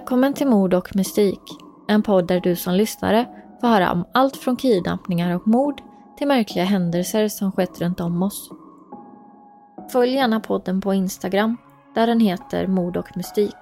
Välkommen till Mord och mystik. En podd där du som lyssnare får höra om allt från kidnappningar och mord till märkliga händelser som skett runt om oss. Följ gärna podden på Instagram där den heter Mord och mystik.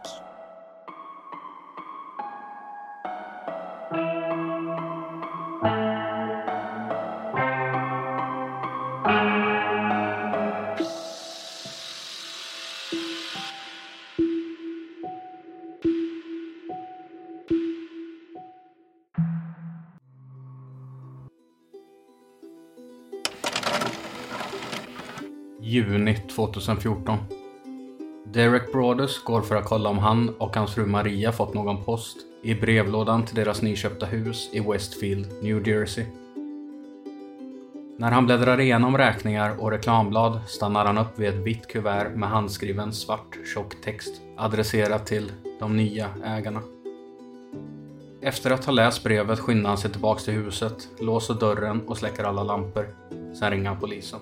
2014. Derek Broadus går för att kolla om han och hans fru Maria fått någon post i brevlådan till deras nyköpta hus i Westfield, New Jersey. När han bläddrar igenom räkningar och reklamblad stannar han upp vid ett vitt kuvert med handskriven svart tjock text adresserat till de nya ägarna. Efter att ha läst brevet skyndar han sig tillbaks till huset, låser dörren och släcker alla lampor. Sen ringer han polisen.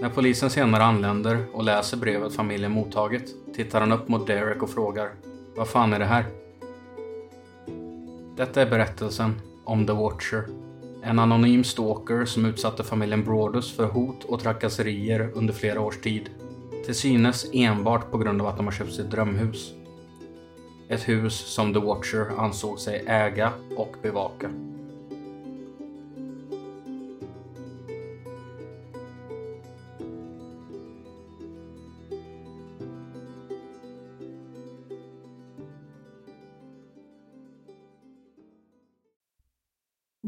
När polisen senare anländer och läser brevet familjen mottagit tittar han upp mot Derek och frågar Vad fan är det här? Detta är berättelsen om The Watcher. En anonym stalker som utsatte familjen Broadus för hot och trakasserier under flera års tid. Till synes enbart på grund av att de har köpt sitt drömhus. Ett hus som The Watcher ansåg sig äga och bevaka.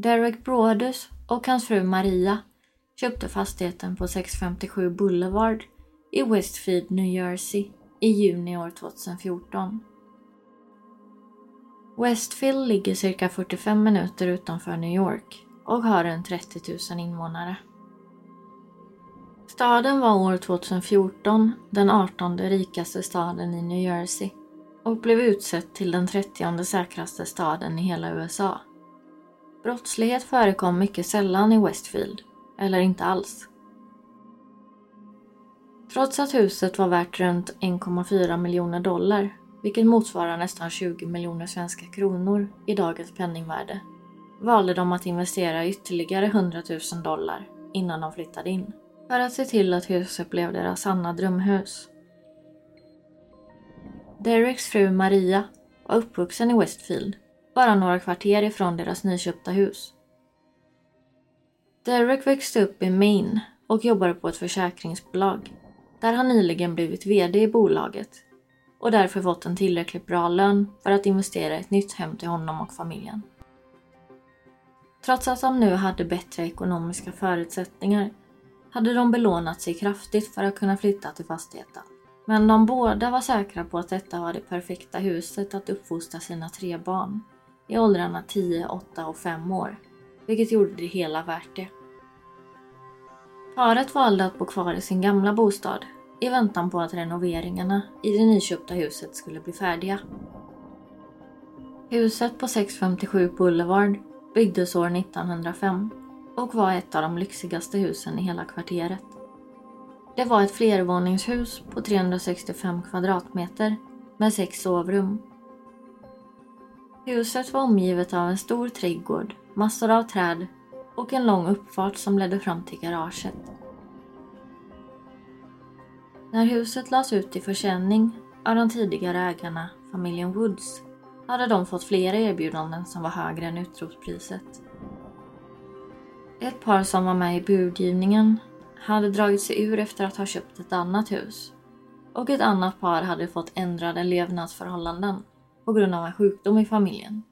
Derek Broadus och hans fru Maria köpte fastigheten på 657 Boulevard i Westfield, New Jersey i juni år 2014. Westfield ligger cirka 45 minuter utanför New York och har runt 30 000 invånare. Staden var år 2014 den 18 rikaste staden i New Jersey och blev utsett till den 30 säkraste staden i hela USA. Brottslighet förekom mycket sällan i Westfield, eller inte alls. Trots att huset var värt runt 1,4 miljoner dollar, vilket motsvarar nästan 20 miljoner svenska kronor i dagens penningvärde, valde de att investera ytterligare 100 000 dollar innan de flyttade in, för att se till att huset blev deras sanna drömhus. Dereks fru Maria var uppvuxen i Westfield bara några kvarter ifrån deras nyköpta hus. Derek växte upp i Maine och jobbade på ett försäkringsbolag där han nyligen blivit VD i bolaget och därför fått en tillräckligt bra lön för att investera i ett nytt hem till honom och familjen. Trots att de nu hade bättre ekonomiska förutsättningar hade de belånat sig kraftigt för att kunna flytta till fastigheten. Men de båda var säkra på att detta var det perfekta huset att uppfostra sina tre barn i åldrarna 10, 8 och 5 år, vilket gjorde det hela värt det. Paret valde att bo kvar i sin gamla bostad i väntan på att renoveringarna i det nyköpta huset skulle bli färdiga. Huset på 657 Boulevard byggdes år 1905 och var ett av de lyxigaste husen i hela kvarteret. Det var ett flervåningshus på 365 kvadratmeter med sex sovrum Huset var omgivet av en stor trädgård, massor av träd och en lång uppfart som ledde fram till garaget. När huset lades ut till försäljning av de tidigare ägarna, familjen Woods, hade de fått flera erbjudanden som var högre än utropspriset. Ett par som var med i budgivningen hade dragit sig ur efter att ha köpt ett annat hus och ett annat par hade fått ändrade levnadsförhållanden på grund av en sjukdom i familjen.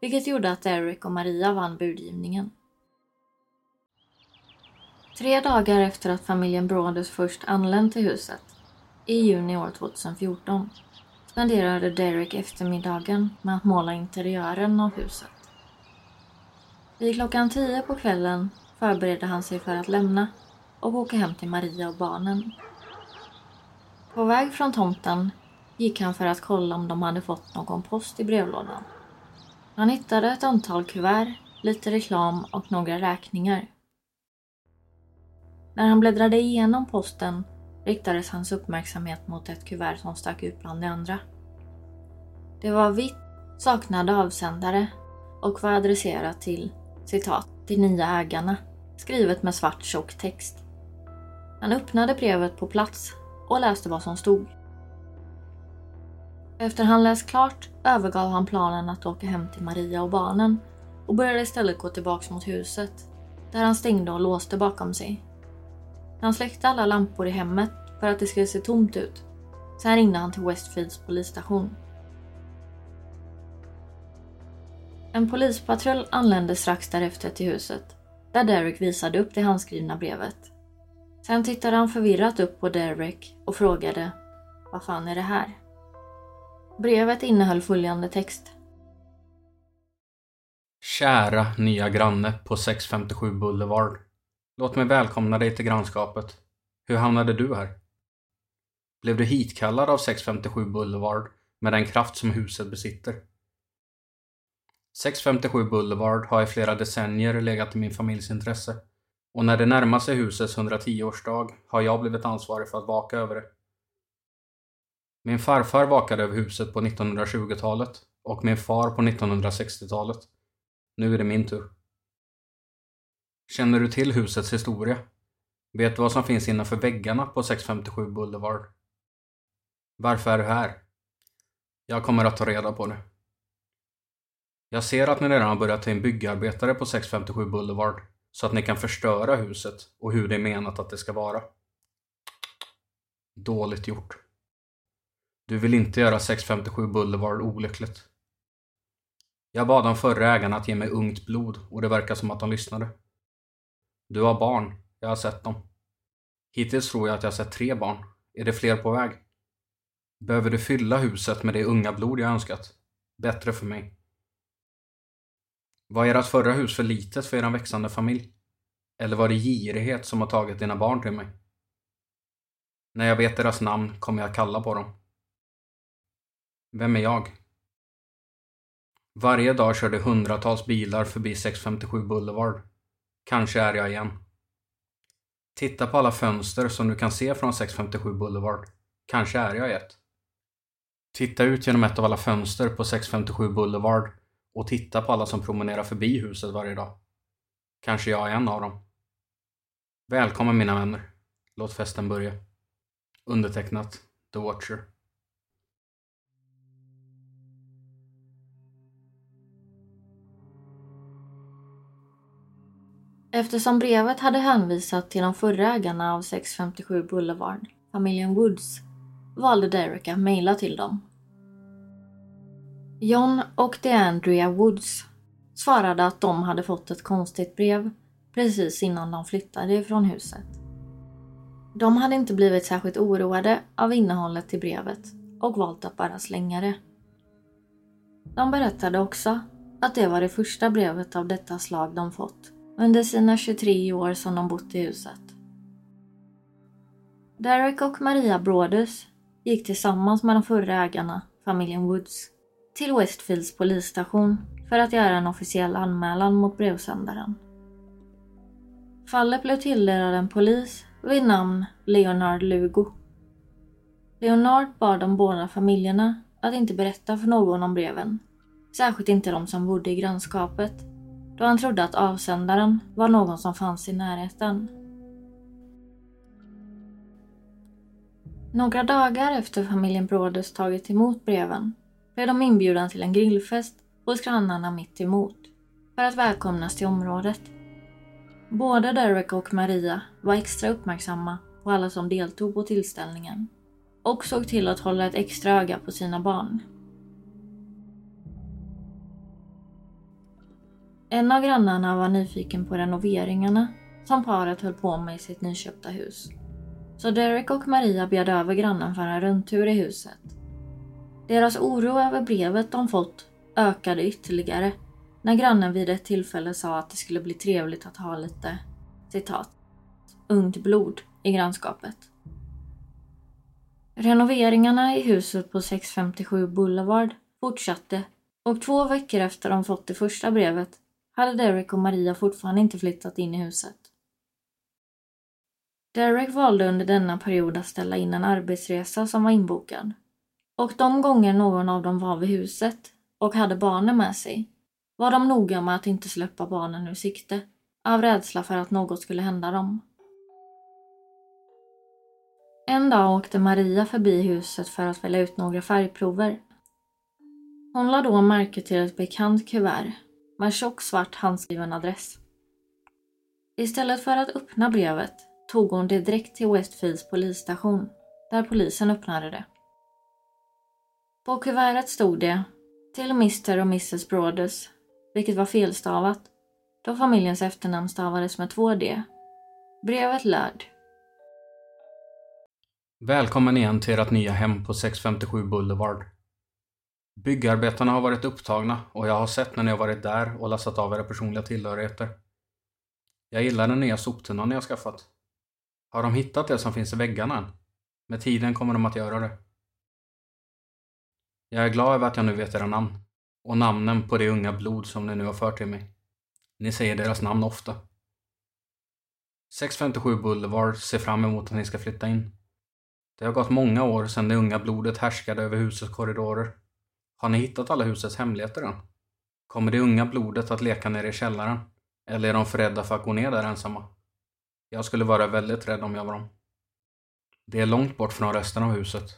Vilket gjorde att Eric och Maria vann budgivningen. Tre dagar efter att familjen Broadus först anlänt till huset, i juni år 2014, spenderade Derek eftermiddagen med att måla interiören av huset. Vid klockan tio på kvällen förberedde han sig för att lämna och åka hem till Maria och barnen. På väg från tomten gick han för att kolla om de hade fått någon post i brevlådan. Han hittade ett antal kuvert, lite reklam och några räkningar. När han bläddrade igenom posten riktades hans uppmärksamhet mot ett kuvert som stack ut bland de andra. Det var vitt, saknade avsändare och var adresserat till citat, de nya ägarna, skrivet med svart tjock text. Han öppnade brevet på plats och läste vad som stod. Efter han läst klart övergav han planen att åka hem till Maria och barnen och började istället gå tillbaks mot huset, där han stängde och låste bakom sig. Han släckte alla lampor i hemmet för att det skulle se tomt ut. Sen ringde han till Westfields polisstation. En polispatrull anlände strax därefter till huset, där Derek visade upp det handskrivna brevet. Sen tittade han förvirrat upp på Derek och frågade Vad fan är det här? Brevet innehöll följande text. Kära nya granne på 657 Boulevard. Låt mig välkomna dig till grannskapet. Hur hamnade du här? Blev du hitkallad av 657 Boulevard med den kraft som huset besitter? 657 Boulevard har i flera decennier legat i min familjs intresse och när det närmar sig husets 110-årsdag har jag blivit ansvarig för att vaka över det. Min farfar vakade över huset på 1920-talet och min far på 1960-talet. Nu är det min tur. Känner du till husets historia? Vet du vad som finns innanför väggarna på 657 Boulevard? Varför är du här? Jag kommer att ta reda på det. Jag ser att ni redan har börjat ta in byggarbetare på 657 Boulevard så att ni kan förstöra huset och hur det är menat att det ska vara. Dåligt gjort. Du vill inte göra 657 Boulevard olyckligt. Jag bad de förra ägarna att ge mig ungt blod och det verkar som att de lyssnade. Du har barn. Jag har sett dem. Hittills tror jag att jag har sett tre barn. Är det fler på väg? Behöver du fylla huset med det unga blod jag önskat? Bättre för mig. Var ert förra hus för litet för er växande familj? Eller var det girighet som har tagit dina barn till mig? När jag vet deras namn kommer jag kalla på dem. Vem är jag? Varje dag körde hundratals bilar förbi 657 Boulevard. Kanske är jag igen. Titta på alla fönster som du kan se från 657 Boulevard. Kanske är jag ett. Titta ut genom ett av alla fönster på 657 Boulevard och titta på alla som promenerar förbi huset varje dag. Kanske jag är en av dem. Välkommen mina vänner. Låt festen börja. Undertecknat The Watcher. Eftersom brevet hade hänvisat till de förra ägarna av 657 Boulevard, familjen Woods, valde Derek att mejla till dem. John och DeAndrea Woods svarade att de hade fått ett konstigt brev precis innan de flyttade ifrån huset. De hade inte blivit särskilt oroade av innehållet i brevet och valt att bara slänga det. De berättade också att det var det första brevet av detta slag de fått under sina 23 år som de bott i huset. Derek och Maria Brodus gick tillsammans med de förra ägarna, familjen Woods, till Westfields polisstation för att göra en officiell anmälan mot brevsändaren. Fallet blev tilldelad en polis vid namn Leonard Lugo. Leonard bad de båda familjerna att inte berätta för någon om breven, särskilt inte de som bodde i grannskapet då han trodde att avsändaren var någon som fanns i närheten. Några dagar efter familjen Brodus tagit emot breven blev de inbjudna till en grillfest hos grannarna mitt emot för att välkomnas till området. Både Derek och Maria var extra uppmärksamma på alla som deltog på tillställningen och såg till att hålla ett extra öga på sina barn. En av grannarna var nyfiken på renoveringarna som paret höll på med i sitt nyköpta hus. Så Derek och Maria bjöd över grannen för en rundtur i huset. Deras oro över brevet de fått ökade ytterligare när grannen vid ett tillfälle sa att det skulle bli trevligt att ha lite, citat, ungt blod i grannskapet. Renoveringarna i huset på 657 Boulevard fortsatte och två veckor efter de fått det första brevet hade Derek och Maria fortfarande inte flyttat in i huset. Derek valde under denna period att ställa in en arbetsresa som var inbokad Och de gånger någon av dem var vid huset och hade barnen med sig var de noga med att inte släppa barnen ur sikte av rädsla för att något skulle hända dem. En dag åkte Maria förbi huset för att välja ut några färgprover. Hon lade då märke till ett bekant kuvert med tjock svart handskriven adress. Istället för att öppna brevet tog hon det direkt till Westfields polisstation där polisen öppnade det. På kuvertet stod det till Mr och Mrs Broaders”, vilket var felstavat då familjens efternamn stavades med två D. Brevet löd Välkommen igen till ert nya hem på 657 Boulevard. Byggarbetarna har varit upptagna och jag har sett när ni har varit där och lastat av era personliga tillhörigheter. Jag gillar den nya soptunnan ni har skaffat. Har de hittat det som finns i väggarna än? Med tiden kommer de att göra det. Jag är glad över att jag nu vet era namn och namnen på det unga blod som ni nu har fört till mig. Ni säger deras namn ofta. 657 Boulevard ser fram emot att ni ska flytta in. Det har gått många år sedan det unga blodet härskade över husets korridorer. Har ni hittat alla husets hemligheter än? Kommer det unga blodet att leka nere i källaren? Eller är de för rädda för att gå ner där ensamma? Jag skulle vara väldigt rädd om jag var dem. Det är långt bort från resten av huset.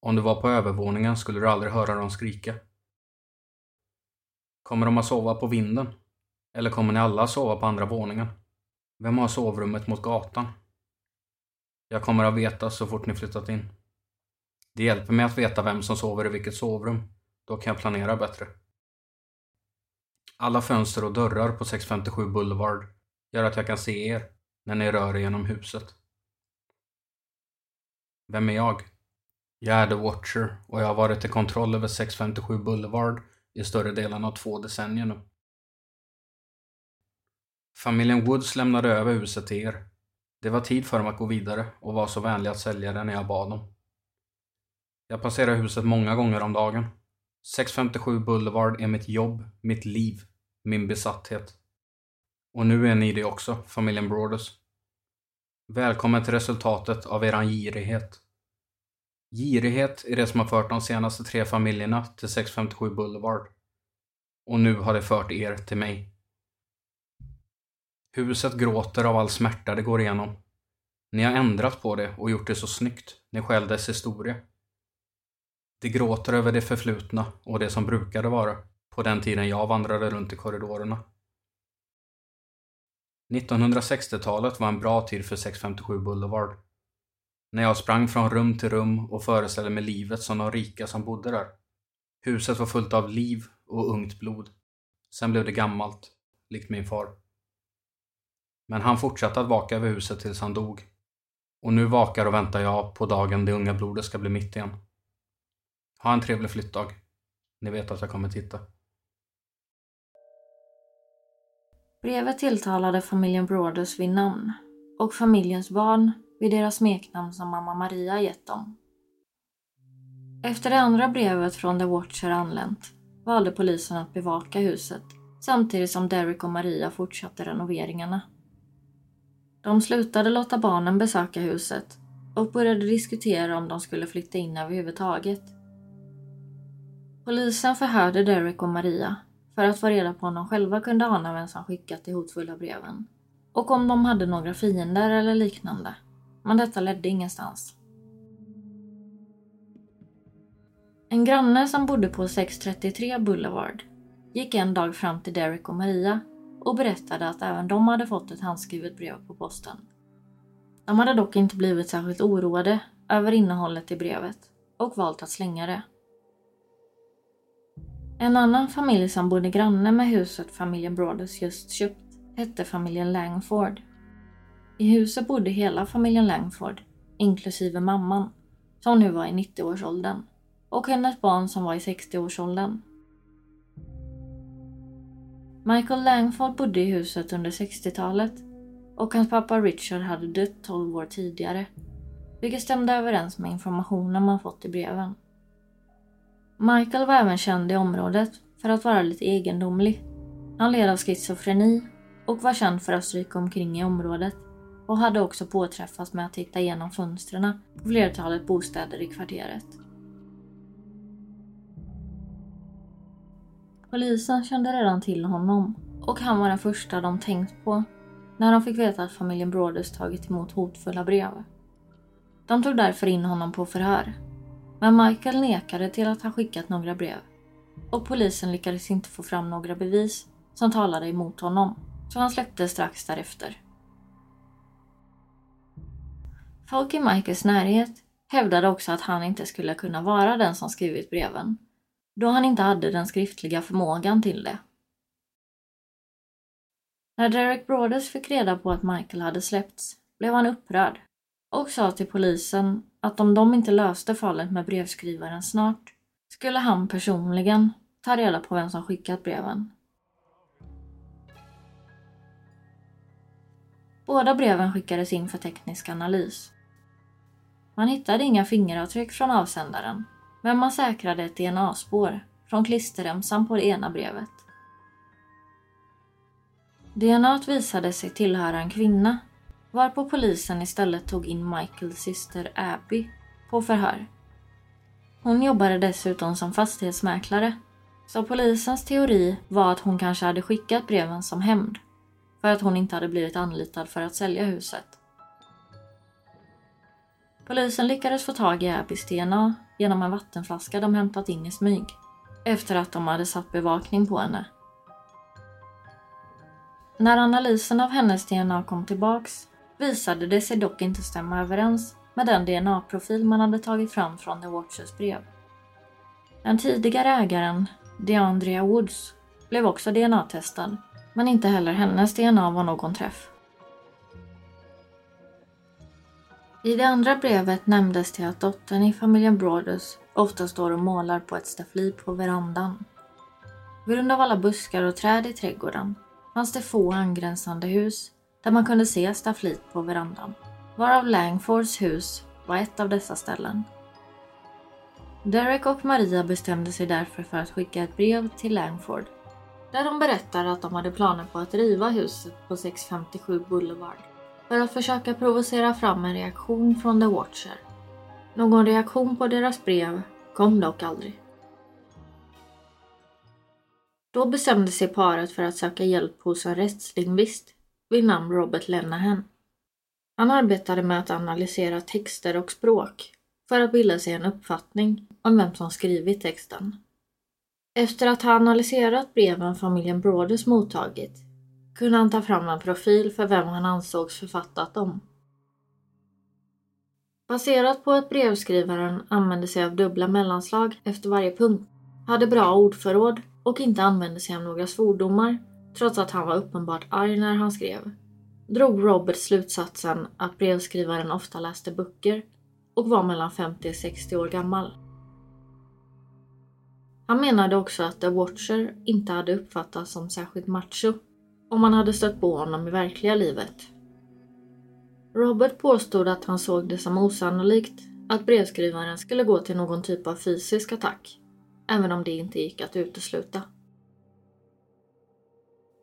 Om du var på övervåningen skulle du aldrig höra dem skrika. Kommer de att sova på vinden? Eller kommer ni alla att sova på andra våningen? Vem har sovrummet mot gatan? Jag kommer att veta så fort ni flyttat in. Det hjälper mig att veta vem som sover i vilket sovrum. Då kan jag planera bättre. Alla fönster och dörrar på 657 Boulevard gör att jag kan se er när ni rör er genom huset. Vem är jag? Jag är The Watcher och jag har varit i kontroll över 657 Boulevard i större delen av två decennier nu. Familjen Woods lämnade över huset till er. Det var tid för dem att gå vidare och var så vänliga att sälja det när jag bad dem. Jag passerar huset många gånger om dagen. 657 Boulevard är mitt jobb, mitt liv, min besatthet. Och nu är ni det också, familjen Broders. Välkommen till resultatet av eran girighet. Girighet är det som har fört de senaste tre familjerna till 657 Boulevard. Och nu har det fört er till mig. Huset gråter av all smärta det går igenom. Ni har ändrat på det och gjort det så snyggt. Ni stjäl dess historia. Det gråter över det förflutna och det som brukade vara på den tiden jag vandrade runt i korridorerna. 1960-talet var en bra tid för 657 Boulevard. När jag sprang från rum till rum och föreställde mig livet som de rika som bodde där. Huset var fullt av liv och ungt blod. Sen blev det gammalt, likt min far. Men han fortsatte att vaka över huset tills han dog. Och nu vakar och väntar jag på dagen det unga blodet ska bli mitt igen. Ha en trevlig flyttdag. Ni vet att jag kommer titta. Brevet tilltalade familjen Broders vid namn och familjens barn vid deras smeknamn som mamma Maria gett dem. Efter det andra brevet från The Watcher anlänt valde polisen att bevaka huset samtidigt som Derek och Maria fortsatte renoveringarna. De slutade låta barnen besöka huset och började diskutera om de skulle flytta in överhuvudtaget. Polisen förhörde Derek och Maria för att få reda på om de själva kunde ana vem som skickat de hotfulla breven och om de hade några fiender eller liknande. Men detta ledde ingenstans. En granne som bodde på 633 Boulevard gick en dag fram till Derek och Maria och berättade att även de hade fått ett handskrivet brev på posten. De hade dock inte blivit särskilt oroade över innehållet i brevet och valt att slänga det. En annan familj som bodde granne med huset familjen Broaders just köpt hette familjen Langford. I huset bodde hela familjen Langford, inklusive mamman, som nu var i 90-årsåldern, och hennes barn som var i 60-årsåldern. Michael Langford bodde i huset under 60-talet och hans pappa Richard hade dött 12 år tidigare, vilket stämde överens med informationen man fått i breven. Michael var även känd i området för att vara lite egendomlig. Han led av schizofreni och var känd för att stryka omkring i området och hade också påträffats med att titta igenom fönstren på flertalet bostäder i kvarteret. Polisen kände redan till honom och han var den första de tänkt på när de fick veta att familjen Broaders tagit emot hotfulla brev. De tog därför in honom på förhör men Michael nekade till att han skickat några brev och polisen lyckades inte få fram några bevis som talade emot honom, så han släpptes strax därefter. Folk i Michaels närhet hävdade också att han inte skulle kunna vara den som skrivit breven, då han inte hade den skriftliga förmågan till det. När Derek Broders fick reda på att Michael hade släppts blev han upprörd och sa till polisen att om de inte löste fallet med brevskrivaren snart skulle han personligen ta reda på vem som skickat breven. Båda breven skickades in för teknisk analys. Man hittade inga fingeravtryck från avsändaren, men man säkrade ett DNA-spår från klisterremsan på det ena brevet. DNA visade sig tillhöra en kvinna, varpå polisen istället tog in Michaels syster Abby på förhör. Hon jobbade dessutom som fastighetsmäklare, så polisens teori var att hon kanske hade skickat breven som hämnd för att hon inte hade blivit anlitad för att sälja huset. Polisen lyckades få tag i Abbys DNA genom en vattenflaska de hämtat in i smyg efter att de hade satt bevakning på henne. När analysen av hennes DNA kom tillbaks visade det sig dock inte stämma överens med den DNA-profil man hade tagit fram från The Watchers brev. Den tidigare ägaren, DeAndrea Woods, blev också DNA-testad, men inte heller hennes DNA var någon träff. I det andra brevet nämndes det att dottern i familjen Broadus ofta står och målar på ett staffli på verandan. På grund av alla buskar och träd i trädgården fanns det få angränsande hus där man kunde se staffliet på verandan, varav Langfords hus var ett av dessa ställen. Derek och Maria bestämde sig därför för att skicka ett brev till Langford där de berättar att de hade planer på att riva huset på 657 Boulevard för att försöka provocera fram en reaktion från The Watcher. Någon reaktion på deras brev kom dock aldrig. Då bestämde sig paret för att söka hjälp hos en rättslingvist vid namn Robert Lennahan. Han arbetade med att analysera texter och språk för att bilda sig en uppfattning om vem som skrivit texten. Efter att ha analyserat breven familjen Broders mottagit kunde han ta fram en profil för vem han ansågs författat dem. Baserat på att brevskrivaren använde sig av dubbla mellanslag efter varje punkt, hade bra ordförråd och inte använde sig av några svordomar trots att han var uppenbart arg när han skrev, drog Robert slutsatsen att brevskrivaren ofta läste böcker och var mellan 50 och 60 år gammal. Han menade också att The Watcher inte hade uppfattats som särskilt macho om man hade stött på honom i verkliga livet. Robert påstod att han såg det som osannolikt att brevskrivaren skulle gå till någon typ av fysisk attack, även om det inte gick att utesluta.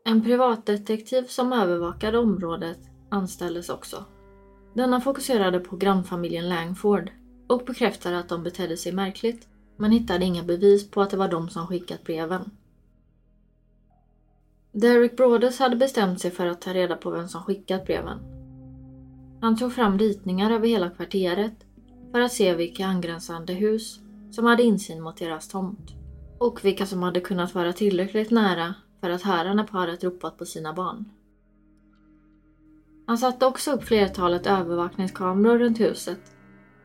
En privatdetektiv som övervakade området anställdes också. Denna fokuserade på grannfamiljen Langford och bekräftade att de betedde sig märkligt men hittade inga bevis på att det var de som skickat breven. Derek Brodes hade bestämt sig för att ta reda på vem som skickat breven. Han tog fram ritningar över hela kvarteret för att se vilka angränsande hus som hade insyn mot deras tomt och vilka som hade kunnat vara tillräckligt nära för att höra när paret ropat på sina barn. Han satte också upp flertalet övervakningskameror runt huset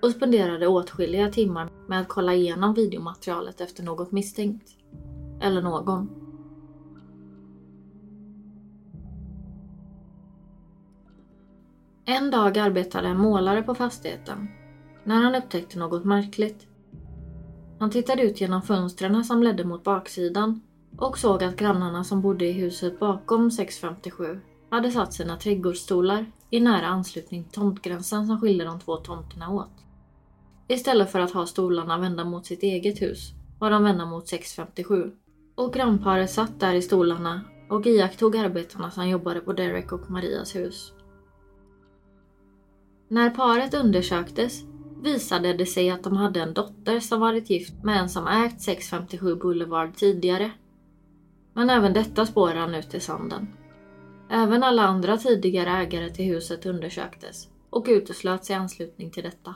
och spenderade åtskilliga timmar med att kolla igenom videomaterialet efter något misstänkt. Eller någon. En dag arbetade en målare på fastigheten när han upptäckte något märkligt. Han tittade ut genom fönstren som ledde mot baksidan och såg att grannarna som bodde i huset bakom 657 hade satt sina trädgårdsstolar i nära anslutning till tomtgränsen som skilde de två tomterna åt. Istället för att ha stolarna vända mot sitt eget hus var de vända mot 657. Och grannparet satt där i stolarna och iakttog arbetarna som jobbade på Derek och Marias hus. När paret undersöktes visade det sig att de hade en dotter som varit gift med en som ägt 657 Boulevard tidigare men även detta spår rann ut i sanden. Även alla andra tidigare ägare till huset undersöktes och uteslöts i anslutning till detta.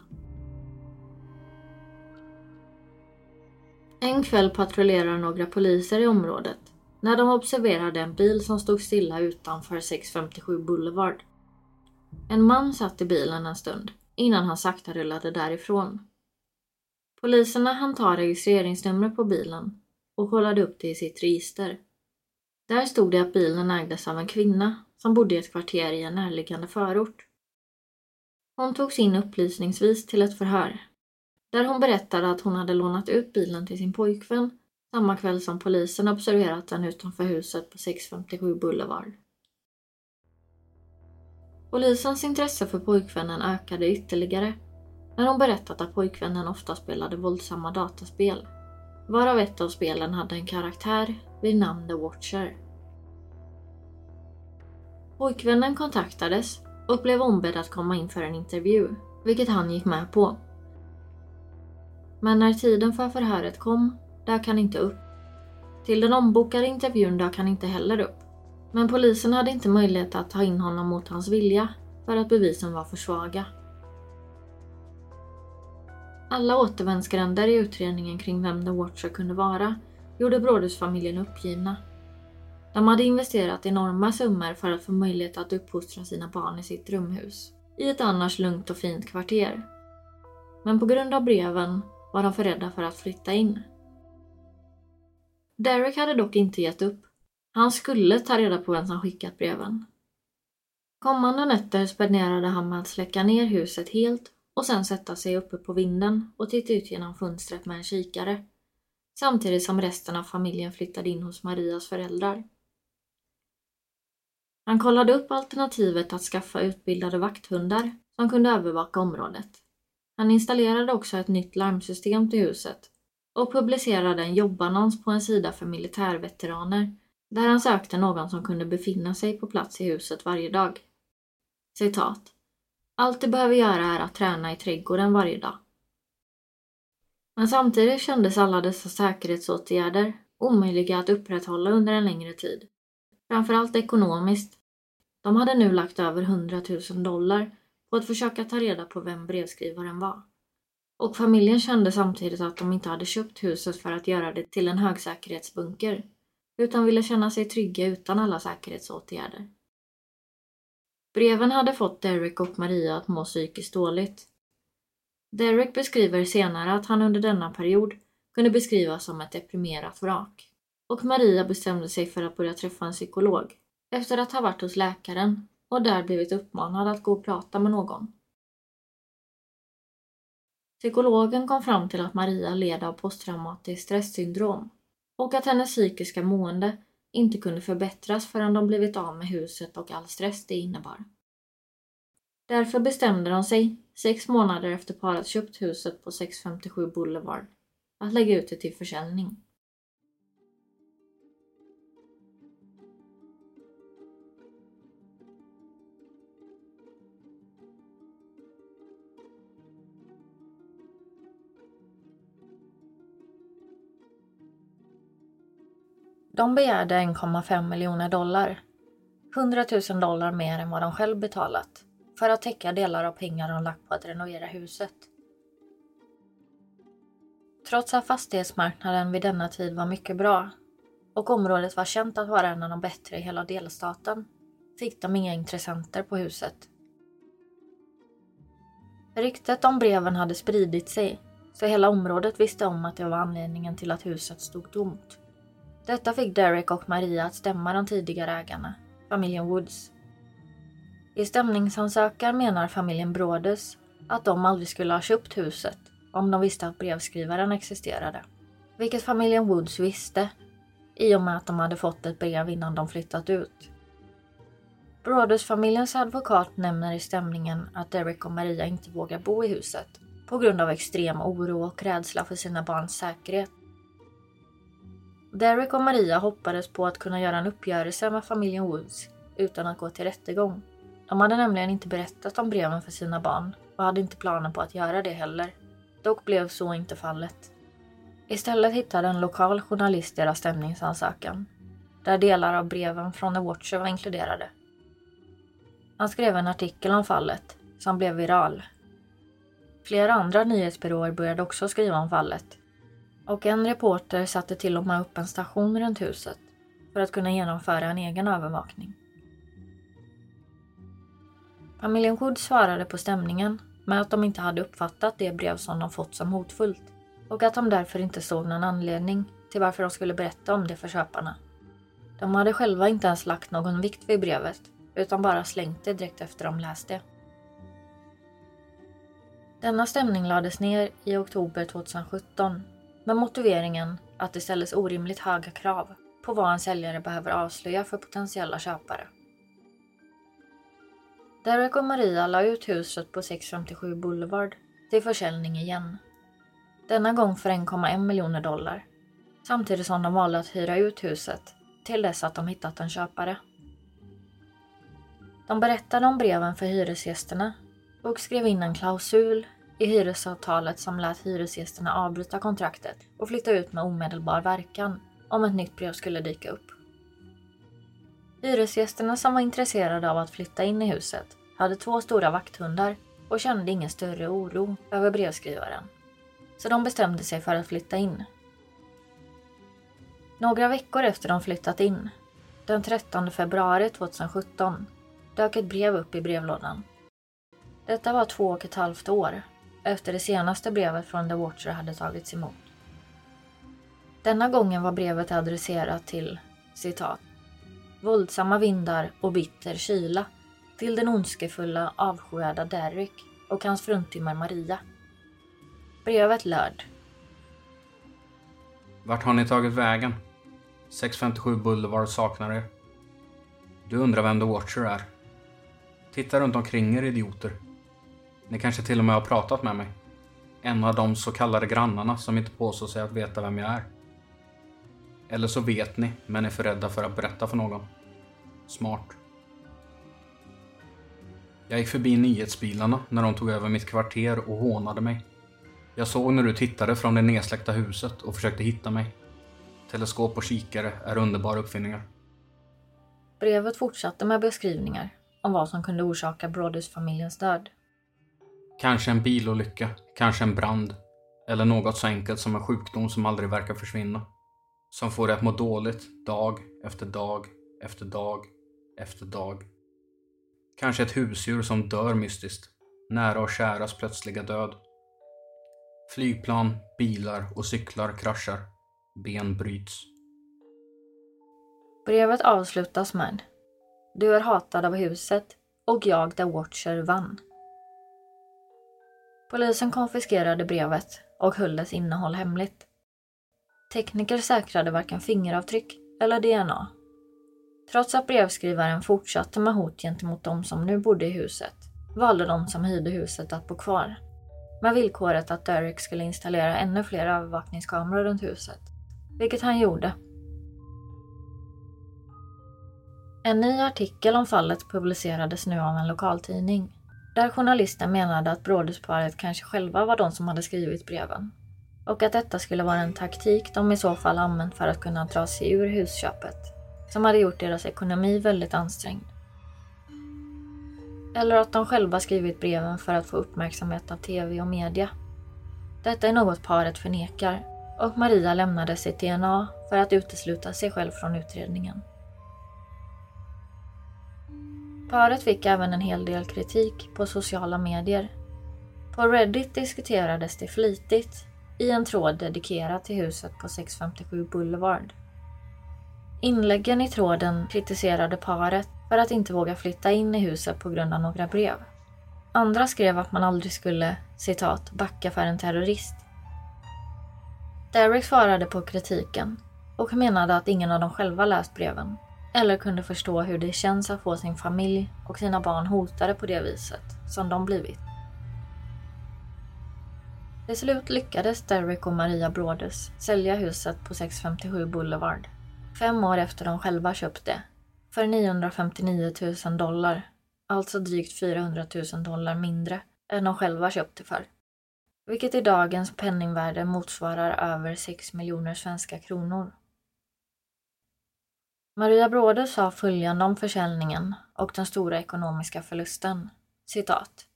En kväll patrullerar några poliser i området när de observerade en bil som stod stilla utanför 657 Boulevard. En man satt i bilen en stund innan han sakta rullade därifrån. Poliserna hann ta registreringsnumret på bilen och kollade upp det i sitt register. Där stod det att bilen ägdes av en kvinna som bodde i ett kvarter i en närliggande förort. Hon togs in upplysningsvis till ett förhör där hon berättade att hon hade lånat ut bilen till sin pojkvän samma kväll som polisen observerat den utanför huset på 657 Boulevard. Polisens intresse för pojkvännen ökade ytterligare när hon berättat att pojkvännen ofta spelade våldsamma dataspel, varav ett av spelen hade en karaktär vid namn The Watcher. Pojkvännen kontaktades och blev ombedd att komma in för en intervju, vilket han gick med på. Men när tiden för förhöret kom dök han inte upp. Till den ombokade intervjun dök han inte heller upp. Men polisen hade inte möjlighet att ta in honom mot hans vilja för att bevisen var för svaga. Alla återvändsgränder i utredningen kring vem The Watcher kunde vara gjorde Brådhusfamiljen uppgivna. De hade investerat enorma summor för att få möjlighet att uppfostra sina barn i sitt drömhus, i ett annars lugnt och fint kvarter. Men på grund av breven var de för rädda för att flytta in. Derek hade dock inte gett upp. Han skulle ta reda på vem som skickat breven. Kommande nätter spenderade han med att släcka ner huset helt och sen sätta sig uppe på vinden och titta ut genom fönstret med en kikare. Samtidigt som resten av familjen flyttade in hos Marias föräldrar. Han kollade upp alternativet att skaffa utbildade vakthundar som kunde övervaka området. Han installerade också ett nytt larmsystem till huset och publicerade en jobbannons på en sida för militärveteraner där han sökte någon som kunde befinna sig på plats i huset varje dag. Citat. Allt du behöver göra är att träna i trädgården varje dag. Men samtidigt kändes alla dessa säkerhetsåtgärder omöjliga att upprätthålla under en längre tid. Framförallt ekonomiskt. De hade nu lagt över 100 000 dollar på att försöka ta reda på vem brevskrivaren var. Och familjen kände samtidigt att de inte hade köpt huset för att göra det till en högsäkerhetsbunker, utan ville känna sig trygga utan alla säkerhetsåtgärder. Breven hade fått Derek och Maria att må psykiskt dåligt. Derek beskriver senare att han under denna period kunde beskrivas som ett deprimerat vrak. Och Maria bestämde sig för att börja träffa en psykolog efter att ha varit hos läkaren och där blivit uppmanad att gå och prata med någon. Psykologen kom fram till att Maria led av posttraumatiskt stresssyndrom och att hennes psykiska mående inte kunde förbättras förrän de blivit av med huset och all stress det innebar. Därför bestämde de sig, sex månader efter paret köpt huset på 657 Boulevard, att lägga ut det till försäljning. De begärde 1,5 miljoner dollar. 100 000 dollar mer än vad de själv betalat för att täcka delar av pengar de lagt på att renovera huset. Trots att fastighetsmarknaden vid denna tid var mycket bra och området var känt att vara en av de bättre i hela delstaten fick de inga intressenter på huset. Ryktet om breven hade spridit sig så hela området visste om att det var anledningen till att huset stod tomt. Detta fick Derek och Maria att stämma de tidigare ägarna, familjen Woods. I stämningsansökan menar familjen Brodes att de aldrig skulle ha köpt huset om de visste att brevskrivaren existerade. Vilket familjen Woods visste i och med att de hade fått ett brev innan de flyttat ut. Brodes-familjens advokat nämner i stämningen att Derek och Maria inte vågar bo i huset på grund av extrem oro och rädsla för sina barns säkerhet. Derek och Maria hoppades på att kunna göra en uppgörelse med familjen Woods utan att gå till rättegång. De hade nämligen inte berättat om breven för sina barn och hade inte planer på att göra det heller. Dock blev så inte fallet. Istället hittade en lokal journalist deras stämningsansökan. där delar av breven från The Watcher var inkluderade. Han skrev en artikel om fallet som blev viral. Flera andra nyhetsbyråer började också skriva om fallet och en reporter satte till och med upp en station runt huset för att kunna genomföra en egen övervakning. Familjen Wood svarade på stämningen med att de inte hade uppfattat det brev som de fått som hotfullt och att de därför inte såg någon anledning till varför de skulle berätta om det för köparna. De hade själva inte ens lagt någon vikt vid brevet utan bara slängt det direkt efter de läst det. Denna stämning lades ner i oktober 2017 med motiveringen att det ställdes orimligt höga krav på vad en säljare behöver avslöja för potentiella köpare. Derek och Maria la ut huset på 657 Boulevard till försäljning igen. Denna gång för 1,1 miljoner dollar. Samtidigt som de valde att hyra ut huset till dess att de hittat en köpare. De berättade om breven för hyresgästerna och skrev in en klausul i hyresavtalet som lät hyresgästerna avbryta kontraktet och flytta ut med omedelbar verkan om ett nytt brev skulle dyka upp. Hyresgästerna som var intresserade av att flytta in i huset hade två stora vakthundar och kände ingen större oro över brevskrivaren. Så de bestämde sig för att flytta in. Några veckor efter de flyttat in, den 13 februari 2017, dök ett brev upp i brevlådan. Detta var två och ett halvt år efter det senaste brevet från The Watcher hade tagits emot. Denna gången var brevet adresserat till citat våldsamma vindar och bitter kyla till den ondskefulla avskyvärda Derrick och hans fruntimmer Maria. Brevet löd. Vart har ni tagit vägen? 657 Boulevard saknar er. Du undrar vem The Watcher är? Titta runt omkring er idioter. Ni kanske till och med har pratat med mig. En av de så kallade grannarna som inte påstår sig att veta vem jag är. Eller så vet ni, men är för rädda för att berätta för någon. Smart. Jag gick förbi nyhetsbilarna när de tog över mitt kvarter och hånade mig. Jag såg när du tittade från det nedsläckta huset och försökte hitta mig. Teleskop och kikare är underbara uppfinningar. Brevet fortsatte med beskrivningar om vad som kunde orsaka Brodus-familjens död. Kanske en bilolycka, kanske en brand. Eller något så enkelt som en sjukdom som aldrig verkar försvinna. Som får dig att må dåligt dag efter dag efter dag efter dag. Kanske ett husdjur som dör mystiskt. Nära och käras plötsliga död. Flygplan, bilar och cyklar kraschar. Ben bryts. Brevet avslutas med Du är hatad av huset och jag, The Watcher, vann. Polisen konfiskerade brevet och höll dess innehåll hemligt. Tekniker säkrade varken fingeravtryck eller DNA. Trots att brevskrivaren fortsatte med hot gentemot de som nu bodde i huset valde de som hyrde huset att bo kvar. Med villkoret att Derek skulle installera ännu fler övervakningskameror runt huset. Vilket han gjorde. En ny artikel om fallet publicerades nu av en lokaltidning. Där journalisten menade att brådesparet kanske själva var de som hade skrivit breven. Och att detta skulle vara en taktik de i så fall använt för att kunna dra sig ur husköpet. Som hade gjort deras ekonomi väldigt ansträngd. Eller att de själva skrivit breven för att få uppmärksamhet av TV och media. Detta är något paret förnekar och Maria lämnade sitt DNA för att utesluta sig själv från utredningen. Paret fick även en hel del kritik på sociala medier. På Reddit diskuterades det flitigt i en tråd dedikerad till huset på 657 Boulevard. Inläggen i tråden kritiserade paret för att inte våga flytta in i huset på grund av några brev. Andra skrev att man aldrig skulle citat, ”backa för en terrorist”. Derek svarade på kritiken och menade att ingen av dem själva läst breven eller kunde förstå hur det känns att få sin familj och sina barn hotade på det viset som de blivit. Till slut lyckades Derek och Maria Brodes sälja huset på 657 Boulevard fem år efter de själva köpt det för 959 000 dollar, alltså drygt 400 000 dollar mindre än de själva köpt det för. Vilket i dagens penningvärde motsvarar över 6 miljoner svenska kronor. Maria Bråde sa följande om försäljningen och den stora ekonomiska förlusten. Citat.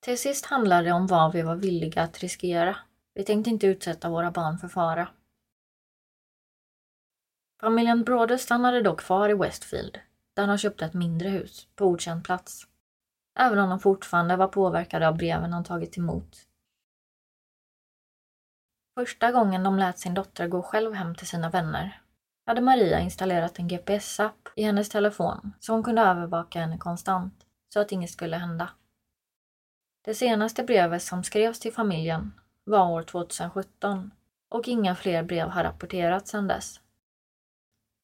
Till sist handlade det om vad vi var villiga att riskera. Vi tänkte inte utsätta våra barn för fara. Familjen Bråde stannade dock kvar i Westfield, där de köpte ett mindre hus på okänd plats. Även om de fortfarande var påverkade av breven de tagit emot. Första gången de lät sin dotter gå själv hem till sina vänner hade Maria installerat en GPS-app i hennes telefon så hon kunde övervaka henne konstant så att inget skulle hända. Det senaste brevet som skrevs till familjen var år 2017 och inga fler brev har rapporterats sedan dess.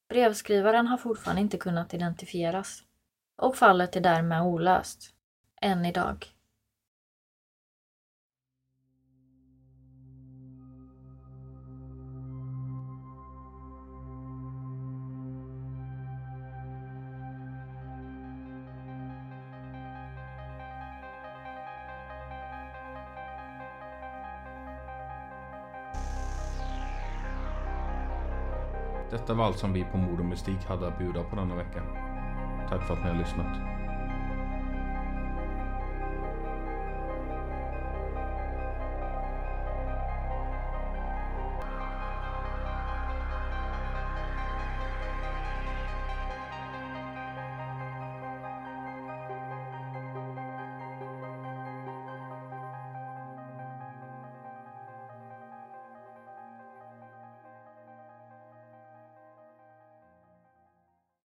Brevskrivaren har fortfarande inte kunnat identifieras och fallet är därmed olöst, än idag. Detta var allt som vi på Mord och Mystik hade att bjuda på denna vecka. Tack för att ni har lyssnat.